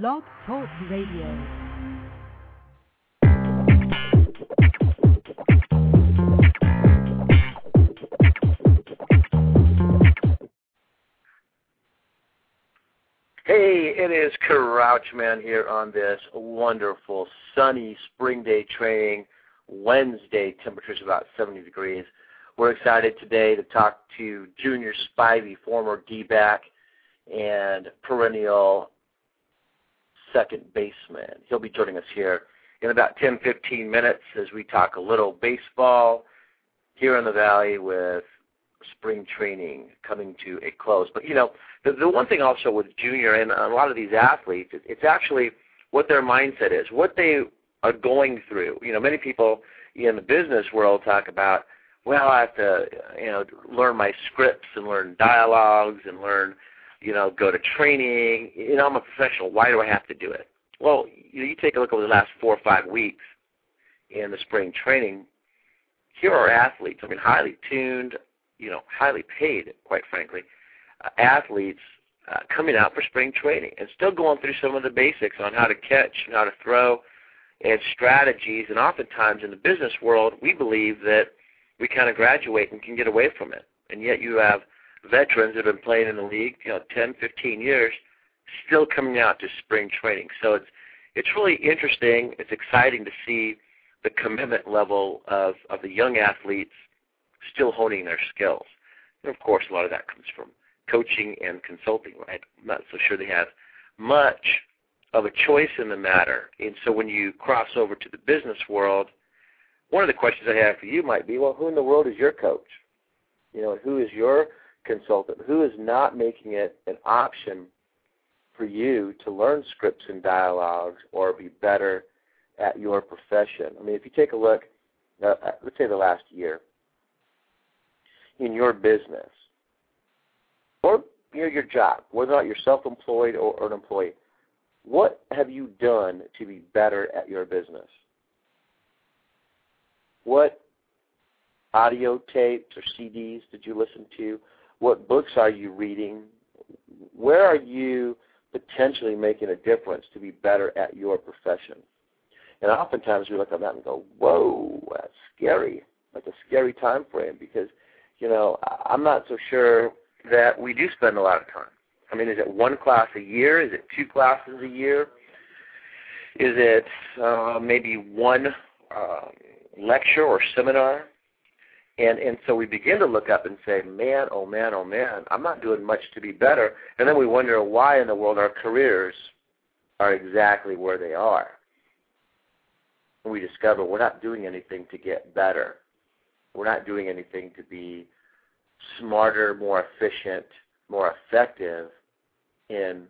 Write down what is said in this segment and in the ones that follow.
Blog Talk Radio. Hey, it is Crouchman here on this wonderful sunny spring day training Wednesday. Temperatures about 70 degrees. We're excited today to talk to Junior Spivey, former D-back and perennial second baseman. He'll be joining us here in about 10, 15 minutes as we talk a little baseball here in the Valley with spring training coming to a close. But you know, the, the one thing also with junior and a lot of these athletes, it, it's actually what their mindset is, what they are going through. You know, many people in the business world talk about, well, I have to, you know, learn my scripts and learn dialogues and learn, you know, go to training. You know, I'm a professional. Why do I have to do it? Well, you, know, you take a look over the last four or five weeks in the spring training. Here are athletes. I mean, highly tuned, you know, highly paid, quite frankly, uh, athletes uh, coming out for spring training and still going through some of the basics on how to catch and how to throw and strategies. And oftentimes in the business world, we believe that we kind of graduate and can get away from it. And yet you have veterans that have been playing in the league, you know, 10, 15 years, still coming out to spring training. So it's it's really interesting. It's exciting to see the commitment level of, of the young athletes still honing their skills. And of course, a lot of that comes from coaching and consulting, right? I'm not so sure they have much of a choice in the matter. And so when you cross over to the business world, one of the questions I have for you might be, well, who in the world is your coach? You know, who is your consultant? Who is not making it an option for you to learn scripts and dialogues or be better at your profession? I mean, if you take a look, uh, let's say the last year, in your business or your job, whether or not you're self-employed or, or an employee, what have you done to be better at your business? What audio tapes or CDs did you listen to? What books are you reading? Where are you potentially making a difference to be better at your profession? And oftentimes we look at that and go, "Whoa, that's scary!" Like a scary time frame because you know, I'm not so sure that we do spend a lot of time. I mean, is it one class a year? Is it two classes a year? Is it uh, maybe one uh, lecture or seminar? And and so we begin to look up and say, man, oh man, oh man, I'm not doing much to be better. And then we wonder why in the world our careers are exactly where they are. And we discover we're not doing anything to get better. We're not doing anything to be smarter, more efficient, more effective in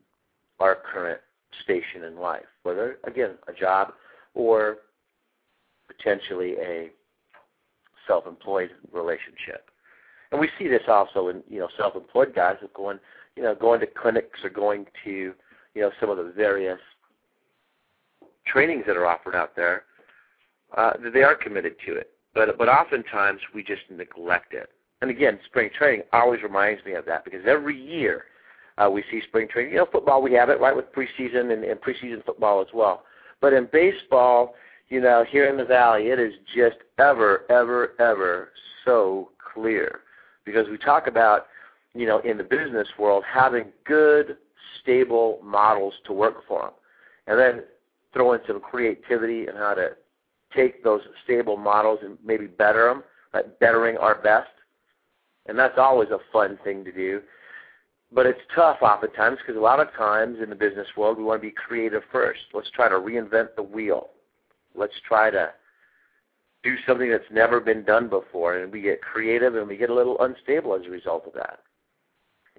our current station in life, whether, again, a job or potentially a self-employed relationship. And we see this also in, you know, self-employed guys of going, you know, going to clinics or going to, you know, some of the various trainings that are offered out there. Uh, they are committed to it, but but oftentimes we just neglect it and again, spring training always reminds me of that because every year uh, we see spring training. You know, football we have it right with preseason and, and preseason football as well. But in baseball, you know, here in the valley, it is just ever, ever, ever so clear because we talk about, you know, in the business world having good, stable models to work them, and then throw in some creativity and how to take those stable models and maybe better them, like bettering our best and that's always a fun thing to do. But it's tough oftentimes because a lot of times in the business world we want to be creative first. Let's try to reinvent the wheel. Let's try to do something that's never been done before, and we get creative and we get a little unstable as a result of that.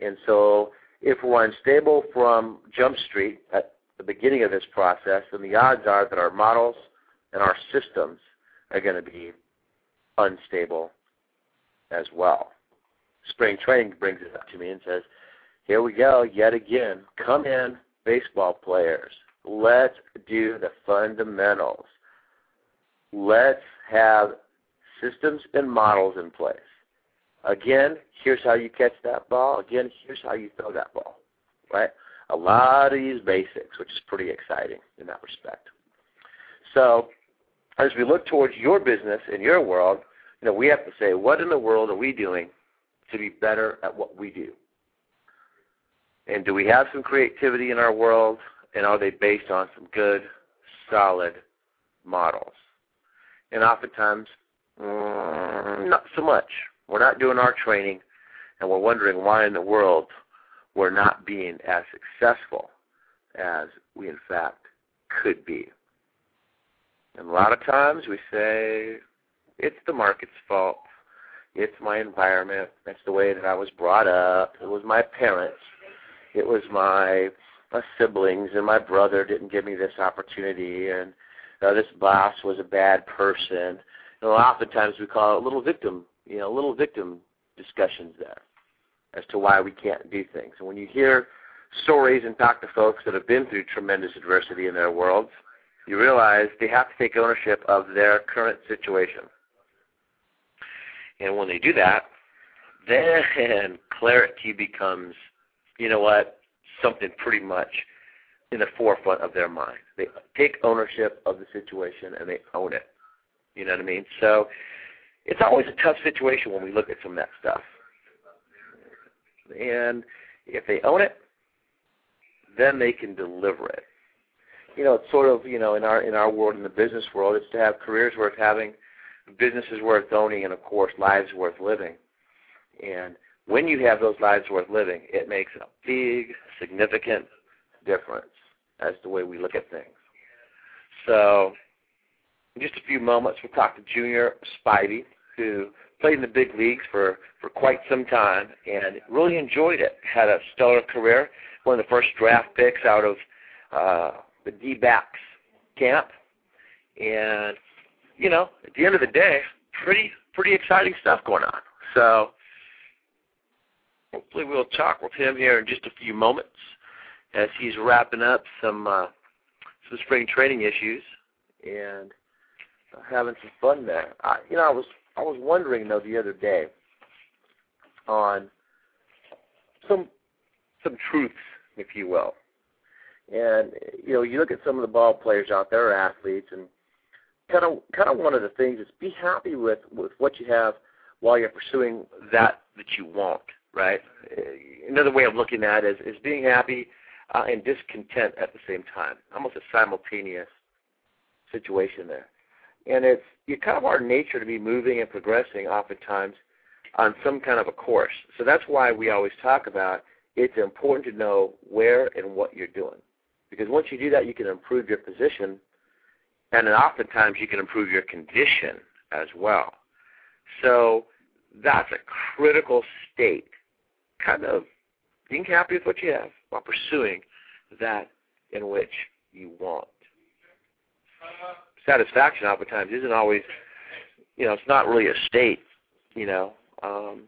And so if we're unstable from Jump Street at the beginning of this process, then the odds are that our models and our systems are going to be unstable as well spring training brings it up to me and says, here we go yet again. Come in, baseball players. Let's do the fundamentals. Let's have systems and models in place. Again, here's how you catch that ball. Again, here's how you throw that ball. Right? a lot of these basics, which is pretty exciting in that respect. So as we look towards your business and your world, you know, we have to say, what in the world are we doing to be better at what we do? And do we have some creativity in our world, and are they based on some good, solid models? And oftentimes, mm, not so much. We're not doing our training, and we're wondering why in the world we're not being as successful as we in fact could be. And a lot of times we say, it's the market's fault. It's my environment. That's the way that I was brought up. It was my parents. It was my, my siblings and my brother didn't give me this opportunity and this boss was a bad person. And oftentimes we call it little victim, you know, little victim discussions there as to why we can't do things. And when you hear stories and talk to folks that have been through tremendous adversity in their worlds, you realize they have to take ownership of their current situation. And when they do that, then clarity becomes, you know what, something pretty much in the forefront of their mind. They take ownership of the situation and they own it. You know what I mean? So it's always a tough situation when we look at some of that stuff. And if they own it, then they can deliver it. You know, it's sort of, you know, in our in our world, in the business world, it's to have careers worth having, businesses worth owning, and of course, lives worth living. And when you have those lives worth living, it makes a big, significant difference as the way we look at things. So, in just a few moments, we'll talk to Junior Spivey, who played in the big leagues for, for quite some time and really enjoyed it. Had a stellar career, one of the first draft picks out of uh, the D-backs camp. And, you know, at the end of the day, pretty pretty exciting stuff going on. So hopefully we'll talk with him here in just a few moments as he's wrapping up some uh, some spring training issues and having some fun there. I, you know, I was I was wondering though the other day on some some truths, if you will. And you know, you look at some of the ball players out there, athletes, and kind of kind of one of the things is be happy with with what you have while you're pursuing that that you want. Right. Another way of looking at it is is being happy uh, and discontent at the same time, almost a simultaneous situation there. And it's you kind of our nature to be moving and progressing oftentimes on some kind of a course. So that's why we always talk about it's important to know where and what you're doing. Because once you do that, you can improve your position, and then oftentimes you can improve your condition as well. So that's a critical state, kind of being happy with what you have while pursuing that in which you want. Satisfaction oftentimes isn't always, you know, it's not really a state, you know. Um,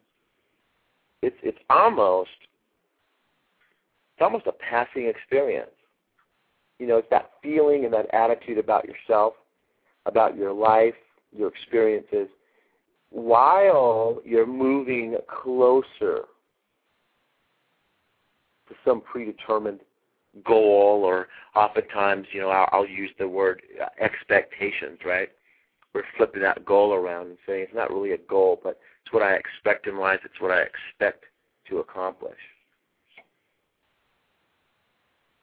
it's it's almost it's almost a passing experience. You know, it's that feeling and that attitude about yourself, about your life, your experiences, while you're moving closer to some predetermined goal or oftentimes, you know, I'll, I'll use the word expectations, right? We're flipping that goal around and saying it's not really a goal, but it's what I expect in life. It's what I expect to accomplish.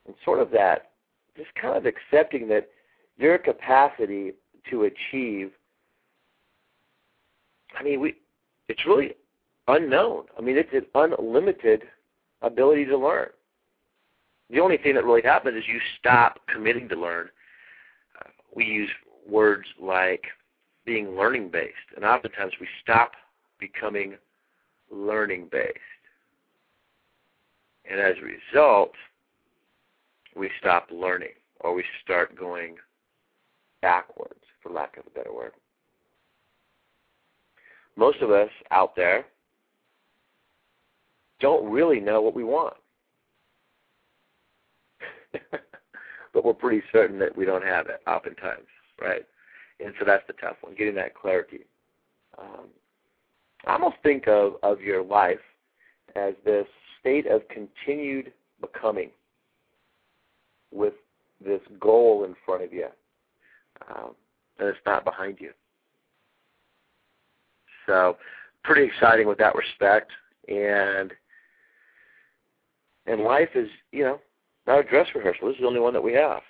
And sort of that, just kind of accepting that your capacity to achieve, I mean, we, it's really unknown. I mean, it's an unlimited ability to learn. The only thing that really happens is you stop committing to learn. Uh, we use words like being learning based, and oftentimes we stop becoming learning based. And as a result, we stop learning or we start going backwards, for lack of a better word. Most of us out there don't really know what we want. but we're pretty certain that we don't have it oftentimes, right? And so that's the tough one, getting that clarity. Um, I almost think of, of your life as this state of continued becoming. with this goal in front of you, um, and it's not behind you. So, pretty exciting with that respect, and and life is, you know, not a dress rehearsal. This is the only one that we have.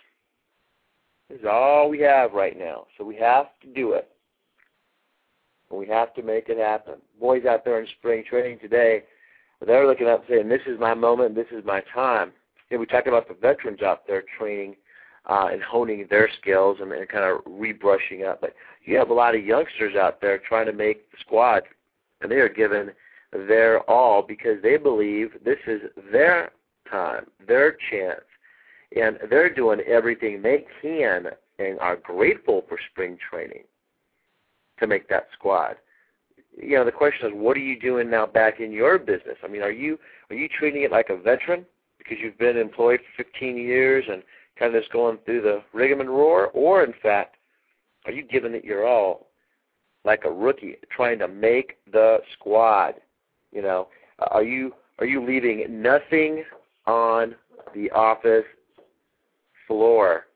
This is all we have right now. So we have to do it. And we have to make it happen. Boys out there in spring training today, they're looking up saying, this is my moment, this is my time. And we talked about the veterans out there training uh, and honing their skills and, and kind of rebrushing up. But you have a lot of youngsters out there trying to make the squad, and they are given their all because they believe this is their time, their chance, and they're doing everything they can and are grateful for spring training to make that squad. You know, the question is, what are you doing now back in your business? I mean, are you are you treating it like a veteran because you've been employed for 15 years and kind of just going through the rigmarole, roar, or in fact, are you giving it your all, like a rookie, trying to make the squad? You know, are you are you leaving nothing on the office floor?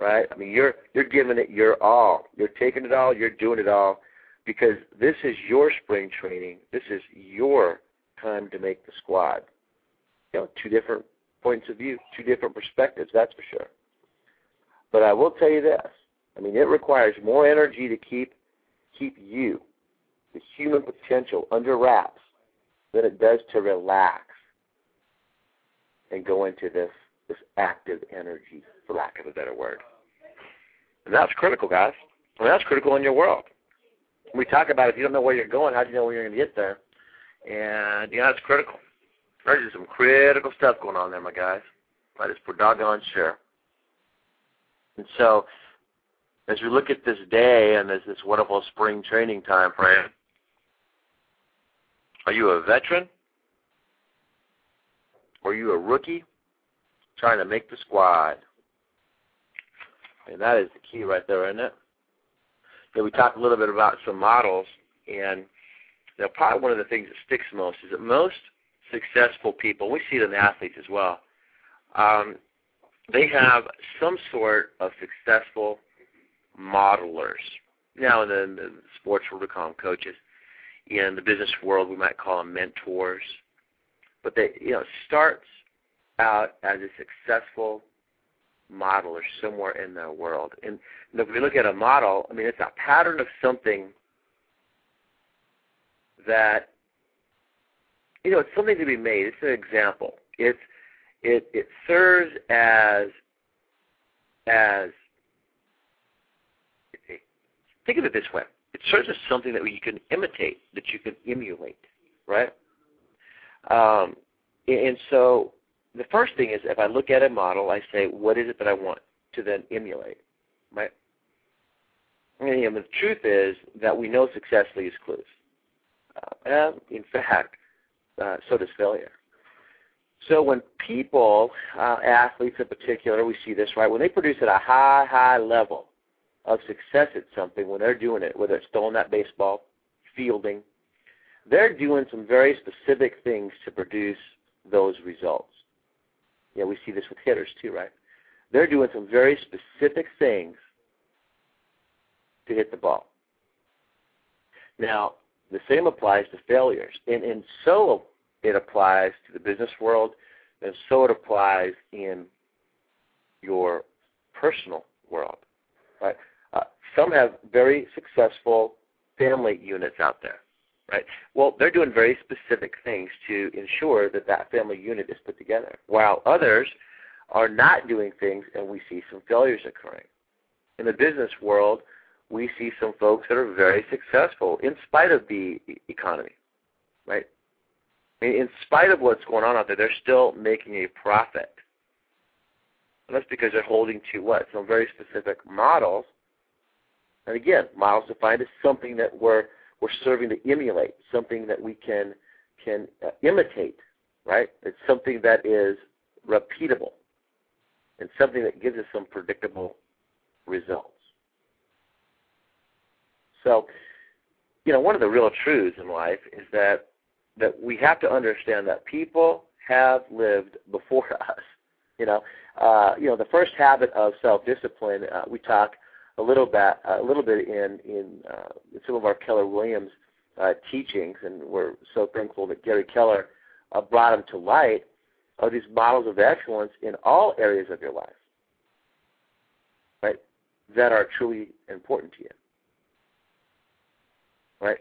Right? I mean, you're you're giving it your all. You're taking it all. You're doing it all because this is your spring training. This is your time to make the squad. You know, two different points of view, two different perspectives, that's for sure. But I will tell you this. I mean, it requires more energy to keep keep you, the human potential, under wraps than it does to relax and go into this this active energy, for lack of a better word. And that's critical, guys. Mean, that's critical in your world. We talk about if you don't know where you're going, how do you know where you're going to get there? And yeah, it's critical. There's some critical stuff going on there, my guys. That is for doggone sure. And so, as we look at this day and as this wonderful spring training time frame, are you a veteran? Or are you a rookie trying to make the squad? And that is the key right there, isn't it? Yeah, we talked a little bit about some models, and you know, probably one of the things that sticks most is that most successful people, we see it in athletes as well, um, they have some sort of successful modelers. Now, in the, the sports world, we call them coaches. In the business world, we might call them mentors. But they, you know, starts out as a successful model or somewhere in their world. And, and if we look at a model, I mean, it's a pattern of something that you know, it's something to be made. It's an example. It's it it serves as as think of it this way. It serves as something that you can imitate, that you can emulate, right? Um, and so the first thing is if I look at a model, I say, what is it that I want to then emulate, right? And the truth is that we know success leaves clues. Uh, and in fact, uh, so does failure. So when people, uh, athletes in particular, we see this right when they produce at a high, high level of success at something when they're doing it, whether it's throwing that baseball, fielding, they're doing some very specific things to produce those results. Yeah, we see this with hitters too, right? They're doing some very specific things to hit the ball. Now, the same applies to failures. And, and so it applies to the business world, and so it applies in your personal world. Right? Some have very successful family units out there. Right? Well, they're doing very specific things to ensure that that family unit is put together, while others are not doing things, and we see some failures occurring. In the business world, we see some folks that are very successful in spite of the economy, right? In spite of what's going on out there, they're still making a profit. And that's because they're holding to what? Some very specific models. And again, models defined as something that we're we're serving to emulate, something that we can can uh, imitate, right? It's something that is repeatable, and something that gives us some predictable results. So, you know, one of the real truths in life is that that we have to understand that people have lived before us You know, uh, you know, the first habit of self-discipline. Uh, we talk a little bit, a little bit in in, uh, some of our Keller Williams uh, teachings, and we're so thankful that Gary Keller uh, brought them to light. Are these models of excellence in all areas of your life, right? That are truly important to you, right?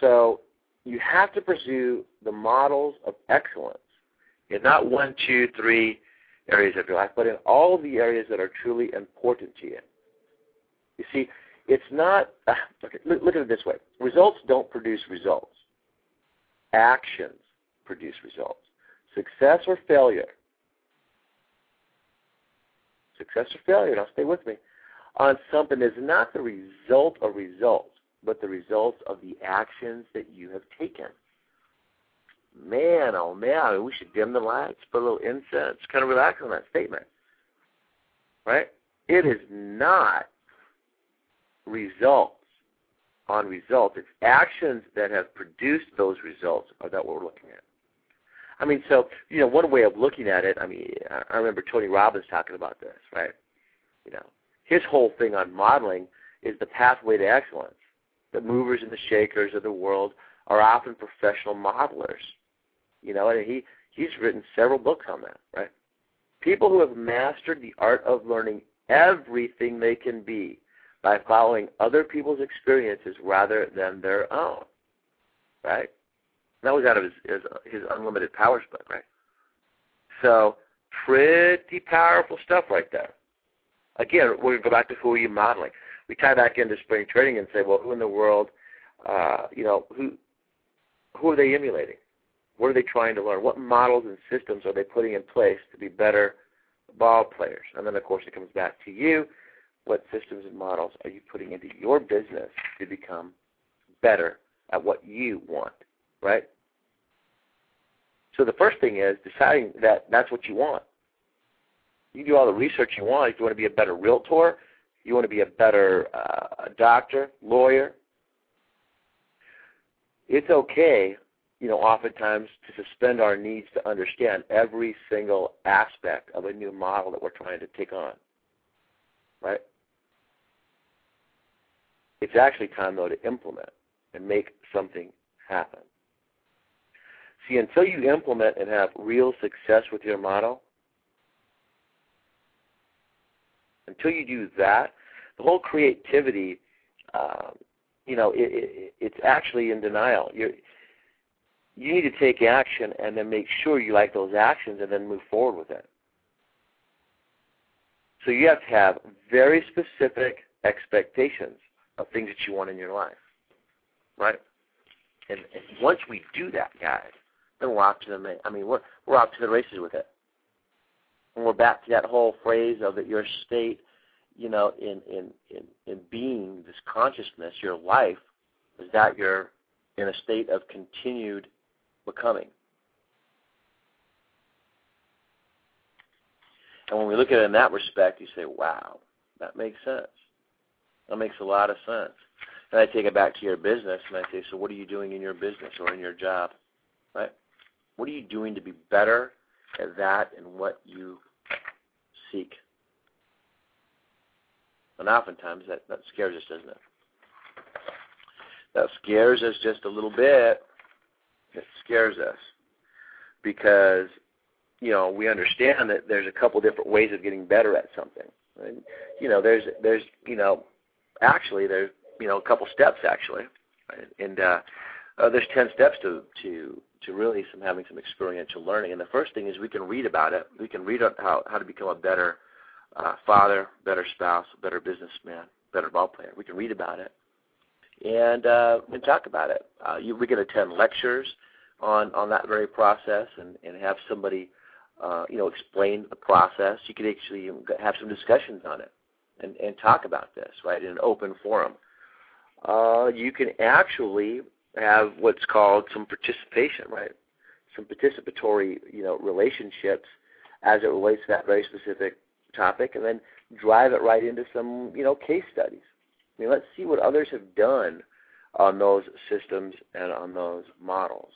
So you have to pursue the models of excellence in not one, two, three areas of your life, but in all the areas that are truly important to you. You see, it's not, uh, look, look at it this way results don't produce results, actions produce results. Success or failure, success or failure, now stay with me, on something is not the result of results, but the results of the actions that you have taken. Man, oh man, I mean, we should dim the lights, put a little incense, kind of relax on that statement. Right? It is not results on results. It's actions that have produced those results are that what we're looking at. I mean, so you know, one way of looking at it. I mean, I remember Tony Robbins talking about this, right? You know, his whole thing on modeling is the pathway to excellence. The movers and the shakers of the world are often professional modelers. You know, and he he's written several books on that, right? People who have mastered the art of learning everything they can be by following other people's experiences rather than their own. Right? That was out of his, his, his Unlimited Powers book, right? So, pretty powerful stuff right there. Again, we're going to go back to who are you modeling. We tie back into spring training and say, well, who in the world, uh, you know, who who are they emulating? What are they trying to learn? What models and systems are they putting in place to be better ball players? And then, of course, it comes back to you what systems and models are you putting into your business to become better at what you want, right? So the first thing is deciding that that's what you want. You do all the research you want. If you want to be a better realtor, you want to be a better uh, doctor, lawyer. It's okay, you know, oftentimes to suspend our needs to understand every single aspect of a new model that we're trying to take on, right? It's actually time, though, to implement and make something happen. See, until you implement and have real success with your model, until you do that, the whole creativity, um, you know, it, it, it's actually in denial. You're, you need to take action and then make sure you like those actions and then move forward with it. So you have to have very specific expectations of things that you want in your life, right? And, and once we do that, guys, then we're off to the I mean, we're we're off to the races with it. And we're back to that whole phrase of that your state, you know, in in in in being this consciousness, your life, is that you're in a state of continued becoming. And when we look at it in that respect, you say, wow, that makes sense. That makes a lot of sense. And I take it back to your business and I say, so what are you doing in your business or in your job? Right? What are you doing to be better at that and what you seek? And oftentimes that, that scares us, doesn't it? That scares us just a little bit. It scares us because, you know, we understand that there's a couple different ways of getting better at something. And, you know, there's there's you know actually there's you know a couple steps actually, and uh, uh, there's ten steps to to to really some having some experiential learning. And the first thing is we can read about it. We can read how how to become a better uh, father, better spouse, better businessman, better ball player. We can read about it and uh, and talk about it. Uh, you, we can attend lectures on on that very process and and have somebody uh, you know explain the process. You could actually have some discussions on it and, and talk about this, right, in an open forum. Uh, you can actually have what's called some participation, right? Some participatory, you know, relationships as it relates to that very specific topic, and then drive it right into some, you know, case studies. I mean, let's see what others have done on those systems and on those models.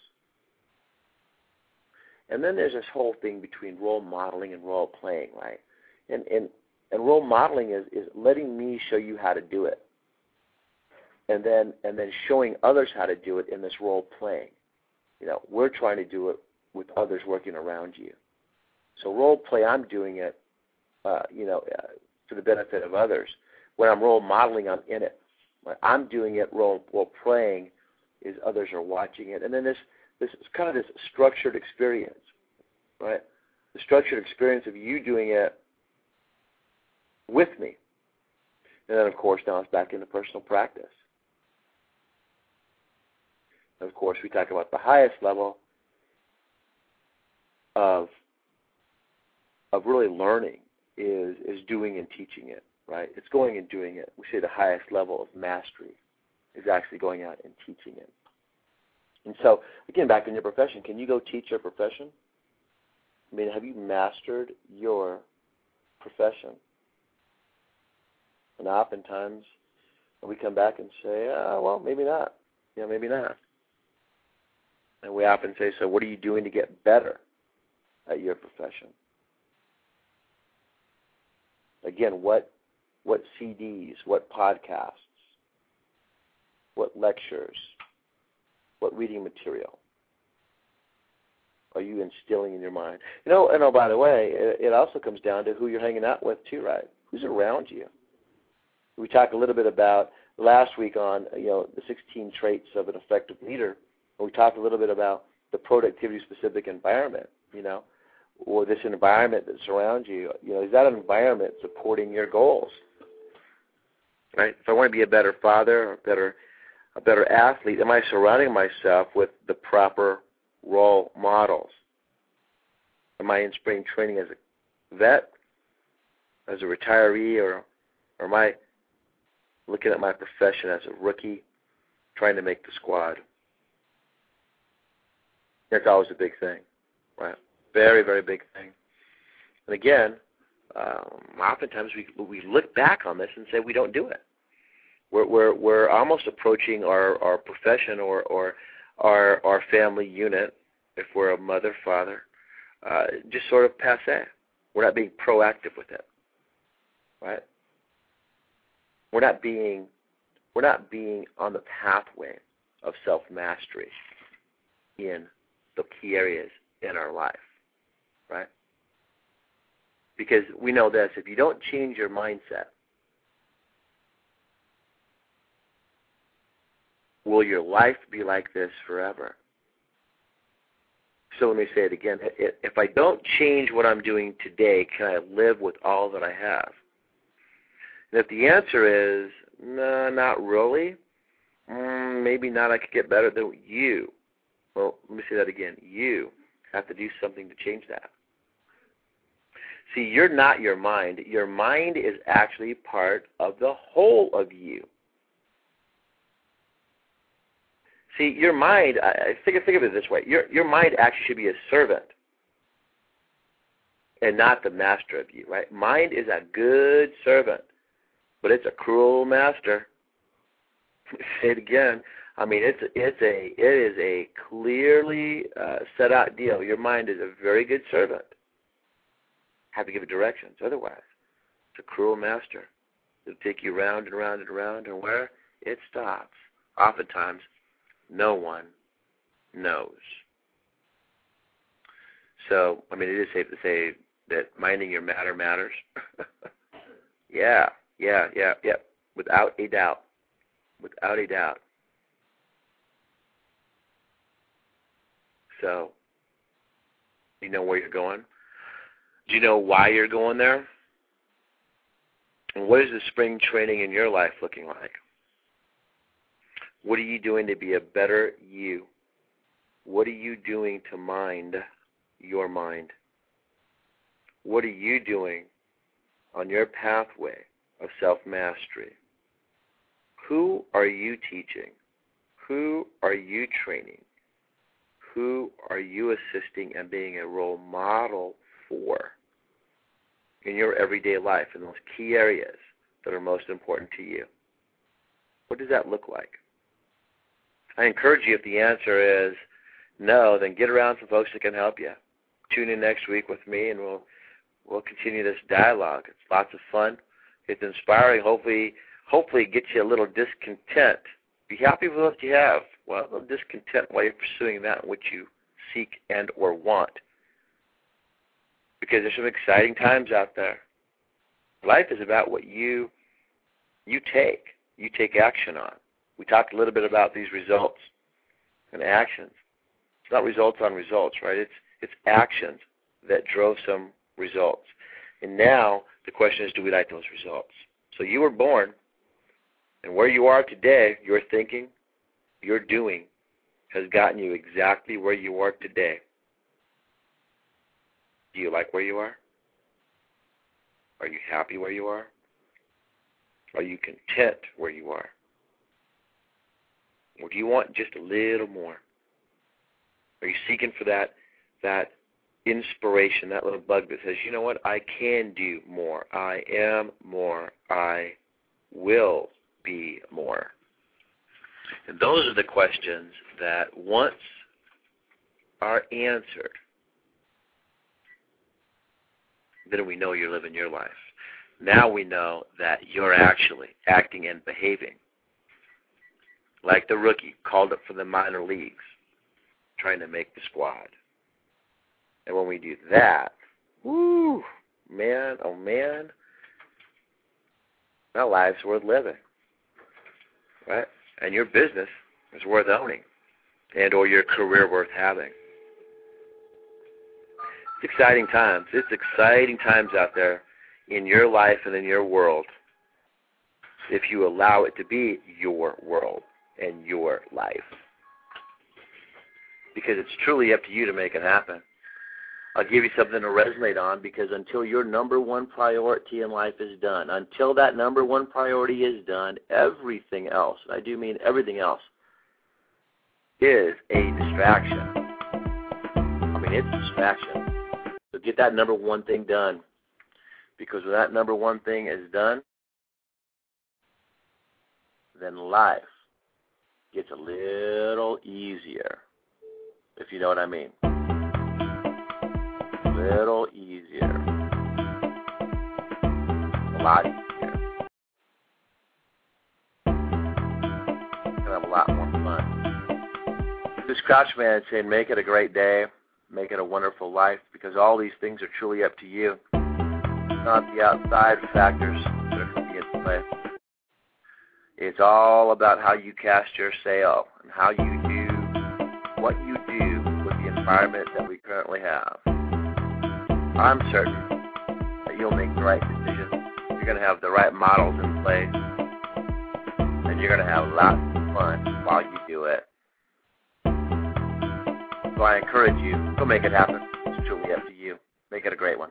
And then there's this whole thing between role modeling and role playing, right? And and and role modeling is is letting me show you how to do it, and then and then showing others how to do it in this role playing. You know, we're trying to do it with others working around you. So role play, I'm doing it, uh, you know, uh, for the benefit of others. When I'm role modeling, I'm in it. I'm doing it, role role playing, is others are watching it, and then this this is kind of this structured experience, right? The structured experience of you doing it with me. And then, of course, now it's back into personal practice. And of course, we talk about the highest level of of really learning is is doing and teaching it, right? It's going and doing it. We say the highest level of mastery is actually going out and teaching it. And so, again, back in your profession, can you go teach your profession? I mean, have you mastered your profession? And oftentimes, we come back and say, oh, well, maybe not. Yeah, maybe not. And we often say, so what are you doing to get better at your profession? Again, what what CDs, what podcasts, what lectures, what reading material are you instilling in your mind? You know, and oh, by the way, it, it also comes down to who you're hanging out with too, right? Who's around you? We talked a little bit about last week on you know the 16 traits of an effective leader. And we talked a little bit about the productivity specific environment, you know, or this environment that surrounds you. You know, is that environment supporting your goals? Right? If I want to be a better father a better a better athlete, am I surrounding myself with the proper role models? Am I in spring training as a vet, as a retiree, or, or am I looking at my profession as a rookie, trying to make the squad? That's always a big thing, right? Very, very big thing. And again, um, oftentimes we we look back on this and say we don't do it. We're we're we're almost approaching our our profession or or our our family unit if we're a mother father, uh, just sort of passe. We're not being proactive with it, right? We're not being we're not being on the pathway of self mastery in the key areas in our life, right? Because we know this if you don't change your mindset, will your life be like this forever? So let me say it again. If I don't change what I'm doing today, can I live with all that I have? And if the answer is, no, not really, mm, maybe not, I could get better than you. Well, let me say that again. You have to do something to change that. See, you're not your mind. Your mind is actually part of the whole of you. See, your mind, I think, think of it this way. Your, your mind actually should be a servant and not the master of you, right? Mind is a good servant, but it's a cruel master. Say it again. I mean, it's it's a it is a clearly uh, set out deal. Your mind is a very good servant. Have to give it directions. Otherwise, it's a cruel master. It'll take you round and round and round, and where it stops, oftentimes no one knows. So, I mean, it is safe to say that minding your matter matters. yeah, yeah, yeah, yeah, without a doubt. Without a doubt. So, you know where you're going? Do you know why you're going there? And what is the spring training in your life looking like? What are you doing to be a better you? What are you doing to mind your mind? What are you doing on your pathway of self mastery? Who are you teaching? Who are you training? Who are you assisting and being a role model for in your everyday life in those key areas that are most important to you? What does that look like? I encourage you if the answer is no, then get around some folks that can help you. tune in next week with me, and we'll we'll continue this dialogue. It's lots of fun. It's inspiring. Hopefully, hopefully, it gets you a little discontent. Be happy with what you have. Well, a little discontent while you're pursuing that which you seek and or want. Because there's some exciting times out there. Life is about what you you take, you take action on. We talked a little bit about these results and actions. It's not results on results, right? It's it's actions that drove some results. And now the question is, do we like those results? So you were born, and where you are today, your thinking, your doing, has gotten you exactly where you are today. Do you like where you are? Are you happy where you are? Are you content where you are? Or do you want just a little more? Are you seeking for that that inspiration, that little bug that says, you know what, I can do more. I am more. I will be more. And those are the questions that once are answered, then we know you're living your life. Now we know that you're actually acting and behaving like the rookie called up for the minor leagues, trying to make the squad. And when we do that, whoo, man, oh man, our life's worth living, right? And your business is worth owning, and or your career worth having. It's exciting times. It's exciting times out there in your life and in your world if you allow it to be your world and your life. Because it's truly up to you to make it happen. I'll give you something to resonate on because until your number one priority in life is done, until that number one priority is done, everything else, I do mean everything else, is a distraction. I mean, it's a distraction. So get that number one thing done. Because when that number one thing is done, then life gets a little easier, if you know what I mean little easier. A lot easier. And have a lot more fun. This Crouch Man saying, make it a great day, make it a wonderful life, because all these things are truly up to you. Not the outside factors that are coming into play. It's all about how you cast your sail and how you do what you do with the environment that we currently have. I'm certain that you'll make the right decisions. You're going to have the right models in place. And you're going to have lots of fun while you do it. So I encourage you, go make it happen. It's truly up to you. Make it a great one.